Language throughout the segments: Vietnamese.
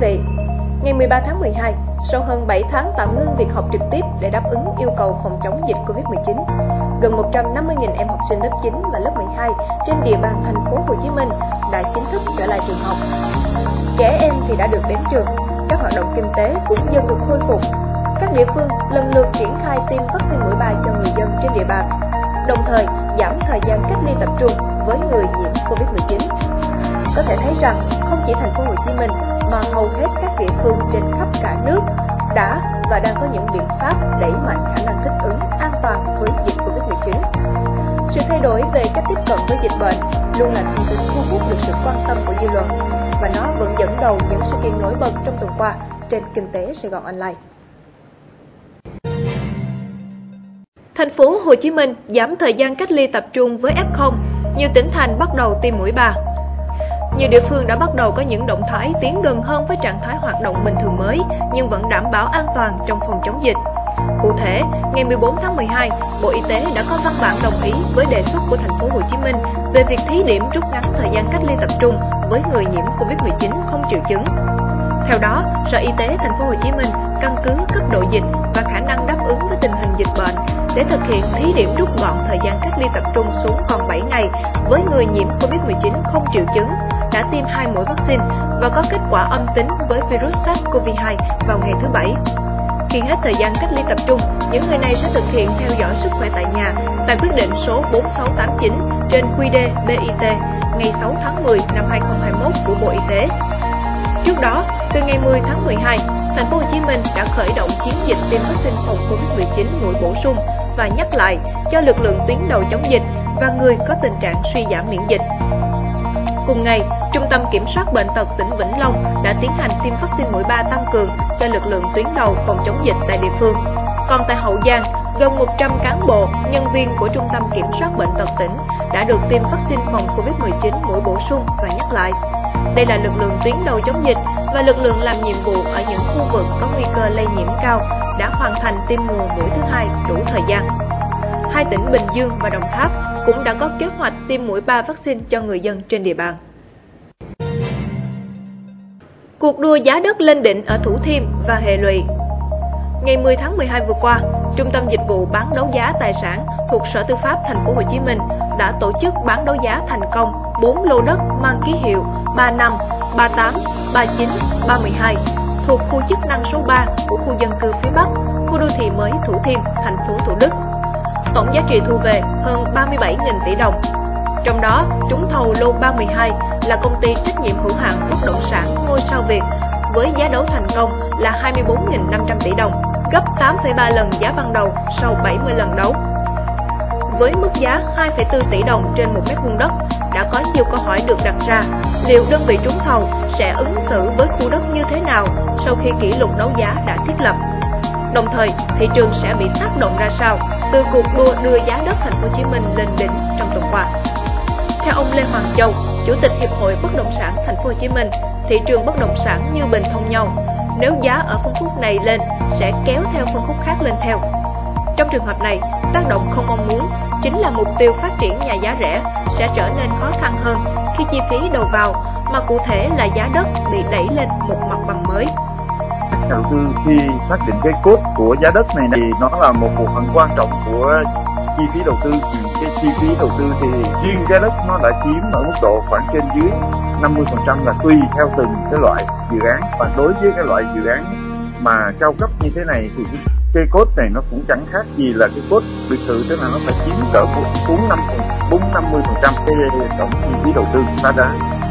quý vị. Ngày 13 tháng 12, sau hơn 7 tháng tạm ngưng việc học trực tiếp để đáp ứng yêu cầu phòng chống dịch Covid-19, gần 150.000 em học sinh lớp 9 và lớp 12 trên địa bàn thành phố Hồ Chí Minh đã chính thức trở lại trường học. Trẻ em thì đã được đến trường, các hoạt động kinh tế cũng dần được khôi phục. Các địa phương lần lượt triển khai tiêm vaccine mũi 3 cho người dân trên địa bàn, đồng thời giảm thời gian cách ly tập trung với người nhiễm Covid-19. Có thể thấy rằng không chỉ thành phố Hồ Chí Minh mà hầu hết các địa phương trên khắp cả nước đã và đang có những biện pháp đẩy mạnh khả năng thích ứng an toàn với dịch Covid-19. Sự thay đổi về cách tiếp cận với dịch bệnh luôn là thông tin thu hút được sự quan tâm của dư luận và nó vẫn dẫn đầu những sự kiện nổi bật trong tuần qua trên Kinh tế Sài Gòn Online. Thành phố Hồ Chí Minh giảm thời gian cách ly tập trung với F0, nhiều tỉnh thành bắt đầu tiêm mũi 3. Nhiều địa phương đã bắt đầu có những động thái tiến gần hơn với trạng thái hoạt động bình thường mới nhưng vẫn đảm bảo an toàn trong phòng chống dịch. Cụ thể, ngày 14 tháng 12, Bộ Y tế đã có văn bản đồng ý với đề xuất của thành phố Hồ Chí Minh về việc thí điểm rút ngắn thời gian cách ly tập trung với người nhiễm Covid-19 không triệu chứng. Theo đó, Sở Y tế thành phố Hồ Chí Minh căn cứ cấp độ dịch và khả năng đáp ứng với tình hình dịch bệnh để thực hiện thí điểm rút gọn thời gian cách ly tập trung xuống còn 7 ngày với người nhiễm Covid-19 không triệu chứng đã tiêm hai mũi vaccine và có kết quả âm tính với virus SARS-CoV-2 vào ngày thứ Bảy. Khi hết thời gian cách ly tập trung, những người này sẽ thực hiện theo dõi sức khỏe tại nhà tại quyết định số 4689 trên QĐ BIT ngày 6 tháng 10 năm 2021 của Bộ Y tế. Trước đó, từ ngày 10 tháng 12, thành phố Hồ Chí Minh đã khởi động chiến dịch tiêm vaccine phòng Covid-19 mũi bổ sung và nhắc lại cho lực lượng tuyến đầu chống dịch và người có tình trạng suy giảm miễn dịch. Cùng ngày, Trung tâm Kiểm soát Bệnh tật tỉnh Vĩnh Long đã tiến hành tiêm vaccine mũi 3 tăng cường cho lực lượng tuyến đầu phòng chống dịch tại địa phương. Còn tại Hậu Giang, gần 100 cán bộ, nhân viên của Trung tâm Kiểm soát Bệnh tật tỉnh đã được tiêm vaccine phòng COVID-19 mũi bổ sung và nhắc lại. Đây là lực lượng tuyến đầu chống dịch và lực lượng làm nhiệm vụ ở những khu vực có nguy cơ lây nhiễm cao đã hoàn thành tiêm ngừa mũi thứ hai đủ thời gian. Hai tỉnh Bình Dương và Đồng Tháp cũng đã có kế hoạch tiêm mũi 3 vaccine cho người dân trên địa bàn. Cuộc đua giá đất lên đỉnh ở Thủ Thiêm và hệ lụy Ngày 10 tháng 12 vừa qua, Trung tâm Dịch vụ bán đấu giá tài sản thuộc Sở Tư pháp Thành phố Hồ Chí Minh đã tổ chức bán đấu giá thành công 4 lô đất mang ký hiệu 35, 38, 39, 32 thuộc khu chức năng số 3 của khu dân cư phía Bắc, khu đô thị mới Thủ Thiêm, thành phố Thủ Đức. Tổng giá trị thu về hơn 37.000 tỷ đồng. Trong đó, trúng thầu lô 312 là công ty trách nhiệm hữu hạn bất động sản Ngôi sao Việt với giá đấu thành công là 24.500 tỷ đồng, gấp 8,3 lần giá ban đầu sau 70 lần đấu. Với mức giá 2,4 tỷ đồng trên một mét vuông đất, đã có nhiều câu hỏi được đặt ra, liệu đơn vị trúng thầu sẽ ứng xử với khu đất như thế nào sau khi kỷ lục đấu giá đã thiết lập? Đồng thời, thị trường sẽ bị tác động ra sao từ cuộc đua đưa giá đất thành phố Hồ Chí Minh lên đỉnh trong tuần qua? Theo ông Lê Hoàng Châu, Chủ tịch Hiệp hội Bất động sản Thành phố Hồ Chí Minh, thị trường bất động sản như bình thông nhau. Nếu giá ở phân khúc này lên sẽ kéo theo phân khúc khác lên theo. Trong trường hợp này, tác động không mong muốn chính là mục tiêu phát triển nhà giá rẻ sẽ trở nên khó khăn hơn khi chi phí đầu vào, mà cụ thể là giá đất bị đẩy lên một mặt bằng mới. Nhà đầu tư khi xác định cái cốt của giá đất này thì nó là một bộ phận quan trọng của chi phí đầu tư. Cái chi phí đầu tư thì riêng giá đất nó đã chiếm ở mức độ khoảng trên dưới 50% là tùy theo từng cái loại dự án. Và đối với cái loại dự án mà cao cấp như thế này thì cái, cốt này nó cũng chẳng khác gì là cái cốt biệt thự tức là nó phải chiếm cỡ bốn năm bốn năm mươi phần trăm cái tổng chi phí đầu tư chúng ta đã.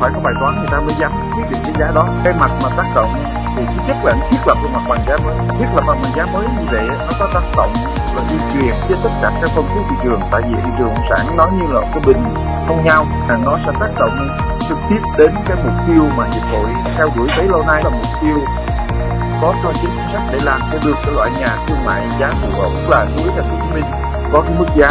Phải có bài toán người ta mới dám quyết định cái giá đó. Cái mặt mà tác động thì thứ nhất là thiết lập cái mặt bằng giá mới thiết lập mặt bằng giá mới như vậy nó có tác động là di chuyển trên tất cả các phân khúc thị trường. Tại vì thị trường sản nó như là cái bình, không nhau, là nó sẽ tác động trực tiếp đến cái mục tiêu mà hiệp hội theo đuổi bấy lâu nay là mục tiêu có cơ chính sách để làm cho được cái loại nhà thương mại giá phù hợp là đối thành phố Hồ Chí Minh có cái mức giá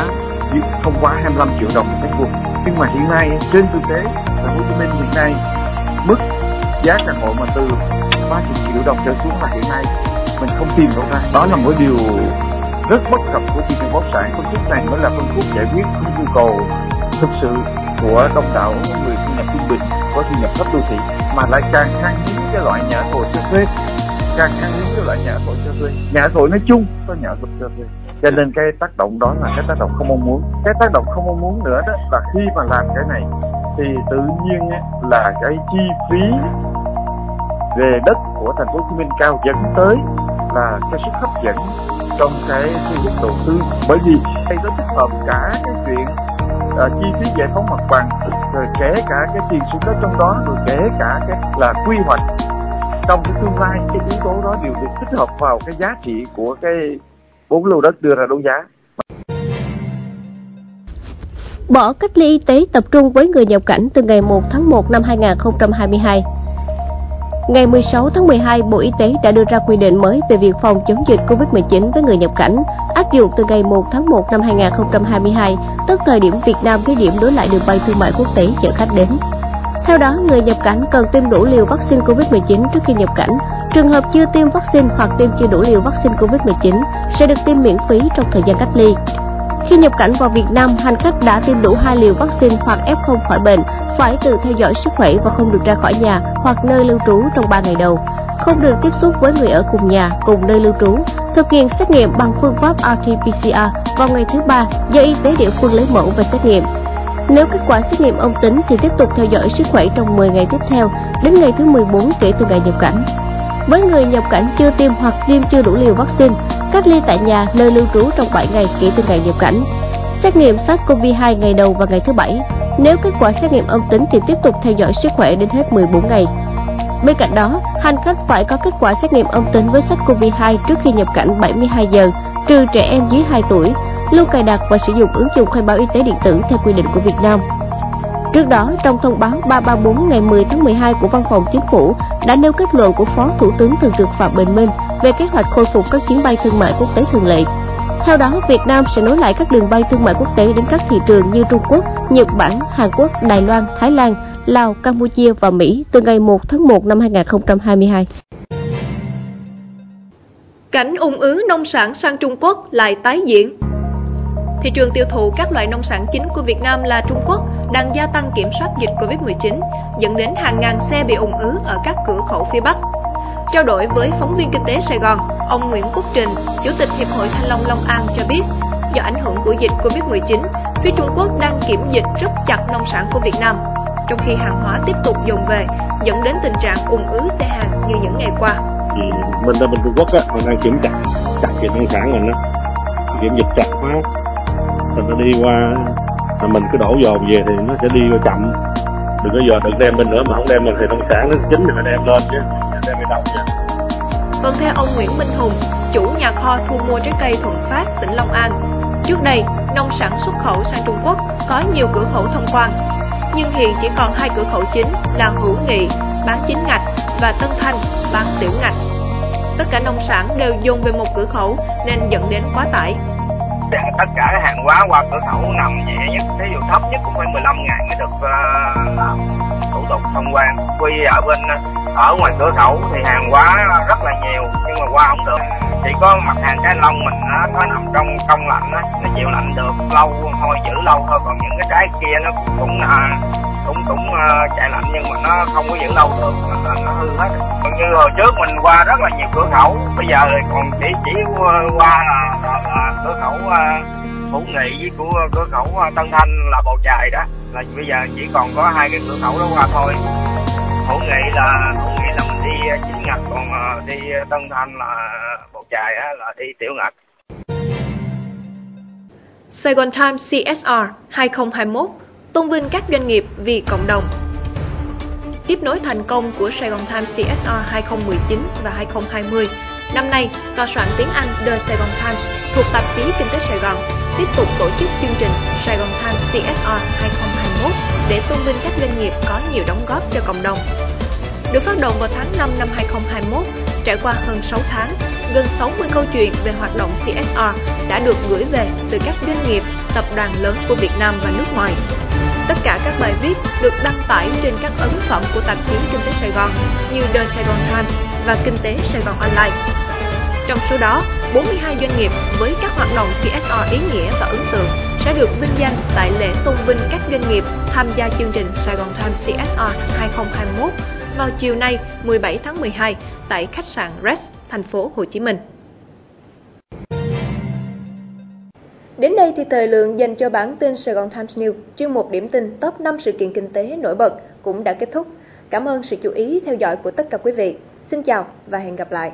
không quá 25 triệu đồng một mét vuông. Nhưng mà hiện nay, trên thực tế, thành phố Hồ Chí Minh hiện nay, mức giá căn hộ mà từ 30 triệu đồng trở xuống là hiện nay mình không tìm đâu ra. Đó là một điều rất bất cập của thị trường bất sản phân khúc này mới là phân khúc giải quyết những nhu cầu thực sự của đông đảo người thu nhập trung bình, có thu nhập thấp đô thị, mà lại càng khan hiếm cái loại nhà thổ cho thuê. Càng khan hiếm cái loại nhà thổ cho thuê. Nhà thổ nói chung, có nhà thổ cho thuê. Cho nên cái tác động đó là cái tác động không mong muốn. Cái tác động không mong muốn nữa đó là khi mà làm cái này, thì tự nhiên là cái chi phí về đất của thành phố Hồ Chí Minh cao dẫn tới là cái sức hấp dẫn trong cái thu hút đầu tư. Bởi vì đây nó tích hợp cả cái chuyện uh, chi phí giải phóng mặt bằng rồi kể cả cái tiền sử đất trong đó rồi kể cả cái là quy hoạch. Trong cái tương lai cái yếu tố đó đều được tích hợp vào cái giá trị của cái bốn lô đất đưa ra đấu giá. Bỏ cách ly y tế tập trung với người nhập cảnh từ ngày 1 tháng 1 năm 2022. Ngày 16 tháng 12, Bộ Y tế đã đưa ra quy định mới về việc phòng chống dịch COVID-19 với người nhập cảnh, áp dụng từ ngày 1 tháng 1 năm 2022, tức thời điểm Việt Nam thí điểm đối lại đường bay thương mại quốc tế chở khách đến. Theo đó, người nhập cảnh cần tiêm đủ liều vaccine COVID-19 trước khi nhập cảnh. Trường hợp chưa tiêm vaccine hoặc tiêm chưa đủ liều vaccine COVID-19 sẽ được tiêm miễn phí trong thời gian cách ly. Khi nhập cảnh vào Việt Nam, hành khách đã tiêm đủ hai liều vaccine hoặc F0 khỏi bệnh phải tự theo dõi sức khỏe và không được ra khỏi nhà hoặc nơi lưu trú trong 3 ngày đầu. Không được tiếp xúc với người ở cùng nhà, cùng nơi lưu trú. Thực hiện xét nghiệm bằng phương pháp RT-PCR vào ngày thứ ba do y tế địa phương lấy mẫu và xét nghiệm. Nếu kết quả xét nghiệm âm tính thì tiếp tục theo dõi sức khỏe trong 10 ngày tiếp theo đến ngày thứ 14 kể từ ngày nhập cảnh. Với người nhập cảnh chưa tiêm hoặc tiêm chưa đủ liều vaccine, cách ly tại nhà nơi lưu trú trong 7 ngày kể từ ngày nhập cảnh. Xét nghiệm SARS-CoV-2 ngày đầu và ngày thứ bảy. Nếu kết quả xét nghiệm âm tính thì tiếp tục theo dõi sức khỏe đến hết 14 ngày. Bên cạnh đó, hành khách phải có kết quả xét nghiệm âm tính với SARS-CoV-2 trước khi nhập cảnh 72 giờ, trừ trẻ em dưới 2 tuổi, luôn cài đặt và sử dụng ứng dụng khai báo y tế điện tử theo quy định của Việt Nam. Trước đó, trong thông báo 334 ngày 10 tháng 12 của Văn phòng Chính phủ đã nêu kết luận của Phó Thủ tướng Thường trực Phạm Bình Minh về kế hoạch khôi phục các chuyến bay thương mại quốc tế thường lệ. Theo đó, Việt Nam sẽ nối lại các đường bay thương mại quốc tế đến các thị trường như Trung Quốc, Nhật Bản, Hàn Quốc, Đài Loan, Thái Lan, Lào, Campuchia và Mỹ từ ngày 1 tháng 1 năm 2022. Cảnh ung ứ nông sản sang Trung Quốc lại tái diễn. Thị trường tiêu thụ các loại nông sản chính của Việt Nam là Trung Quốc đang gia tăng kiểm soát dịch Covid-19, dẫn đến hàng ngàn xe bị ủng ứ ở các cửa khẩu phía Bắc. Trao đổi với phóng viên kinh tế Sài Gòn, ông Nguyễn Quốc Trình, Chủ tịch Hiệp hội Thanh Long Long An cho biết, do ảnh hưởng của dịch Covid-19, phía Trung Quốc đang kiểm dịch rất chặt nông sản của Việt Nam, trong khi hàng hóa tiếp tục dồn về, dẫn đến tình trạng ủng ứ xe hàng như những ngày qua. Thì mình là bên Trung Quốc á, mình đang kiểm chặt chặt việc nông sản mình á, kiểm dịch chặt quá, mình nó đi qua mà mình cứ đổ dồn về thì nó sẽ đi chậm. Đừng có giờ đừng đem mình nữa mà không đem mình thì nông sản nó chín thì phải đem lên chứ đi đâu chứ Vâng theo ông Nguyễn Minh Hùng, chủ nhà kho thu mua trái cây Thuận Phát, tỉnh Long An. Trước đây, nông sản xuất khẩu sang Trung Quốc có nhiều cửa khẩu thông quan, nhưng hiện chỉ còn hai cửa khẩu chính là Hữu Nghị, bán chính ngạch và Tân Thanh, bán tiểu ngạch. Tất cả nông sản đều dồn về một cửa khẩu nên dẫn đến quá tải tất cả hàng hóa qua cửa khẩu nằm nhẹ nhất ví dụ thấp nhất cũng phải 15 ngàn mới được uh, tục thông quan. Quy ở bên ở ngoài cửa khẩu thì hàng hóa rất là nhiều nhưng mà qua không được. Chỉ có mặt hàng trái long mình nó, nó nằm trong công lạnh đó, nó chịu lạnh được lâu thôi giữ lâu thôi. Còn những cái trái kia nó cũng cũng à, cũng à, chạy lạnh nhưng mà nó không có giữ lâu được nó, nó hư hết. Còn như hồi trước mình qua rất là nhiều cửa khẩu bây giờ thì còn chỉ chỉ qua là, là, là cửa khẩu uh, Phú Nghị với của cửa khẩu Tân Thanh là bầu trời đó là bây giờ chỉ còn có hai cái cửa khẩu đó qua thôi. Phú Nghị là Phú Nghị là mình đi ờ, chính ngạch còn ờ, đi Tân Thanh là ờ, bộ chài á, là đi tiểu ngạch. Saigon Times CSR 2021 tôn vinh các doanh nghiệp vì cộng đồng. Tiếp nối thành công của Sài Gòn Times CSR 2019 và 2020, năm nay, tòa soạn tiếng Anh The Saigon Times thuộc tạp chí Kinh tế Sài Gòn tiếp tục tổ chức chương trình Sài Gòn Times CSR 2021 để tôn vinh các doanh nghiệp có nhiều đóng góp cho cộng đồng. Được phát động vào tháng 5 năm 2021, trải qua hơn 6 tháng, gần 60 câu chuyện về hoạt động CSR đã được gửi về từ các doanh nghiệp, tập đoàn lớn của Việt Nam và nước ngoài. Tất cả các bài viết được đăng tải trên các ấn phẩm của tạp chí Kinh tế Sài Gòn như The Gòn Times và Kinh tế Sài Gòn Online. Trong số đó, 42 doanh nghiệp với các hoạt động CSR ý nghĩa và ấn tượng được vinh danh tại lễ tôn vinh các doanh nghiệp tham gia chương trình Sài Gòn Times CSR 2021 vào chiều nay 17 tháng 12 tại khách sạn Res, thành phố Hồ Chí Minh. Đến đây thì thời lượng dành cho bản tin Sài Gòn Times News, chuyên mục điểm tin top 5 sự kiện kinh tế nổi bật cũng đã kết thúc. Cảm ơn sự chú ý theo dõi của tất cả quý vị. Xin chào và hẹn gặp lại.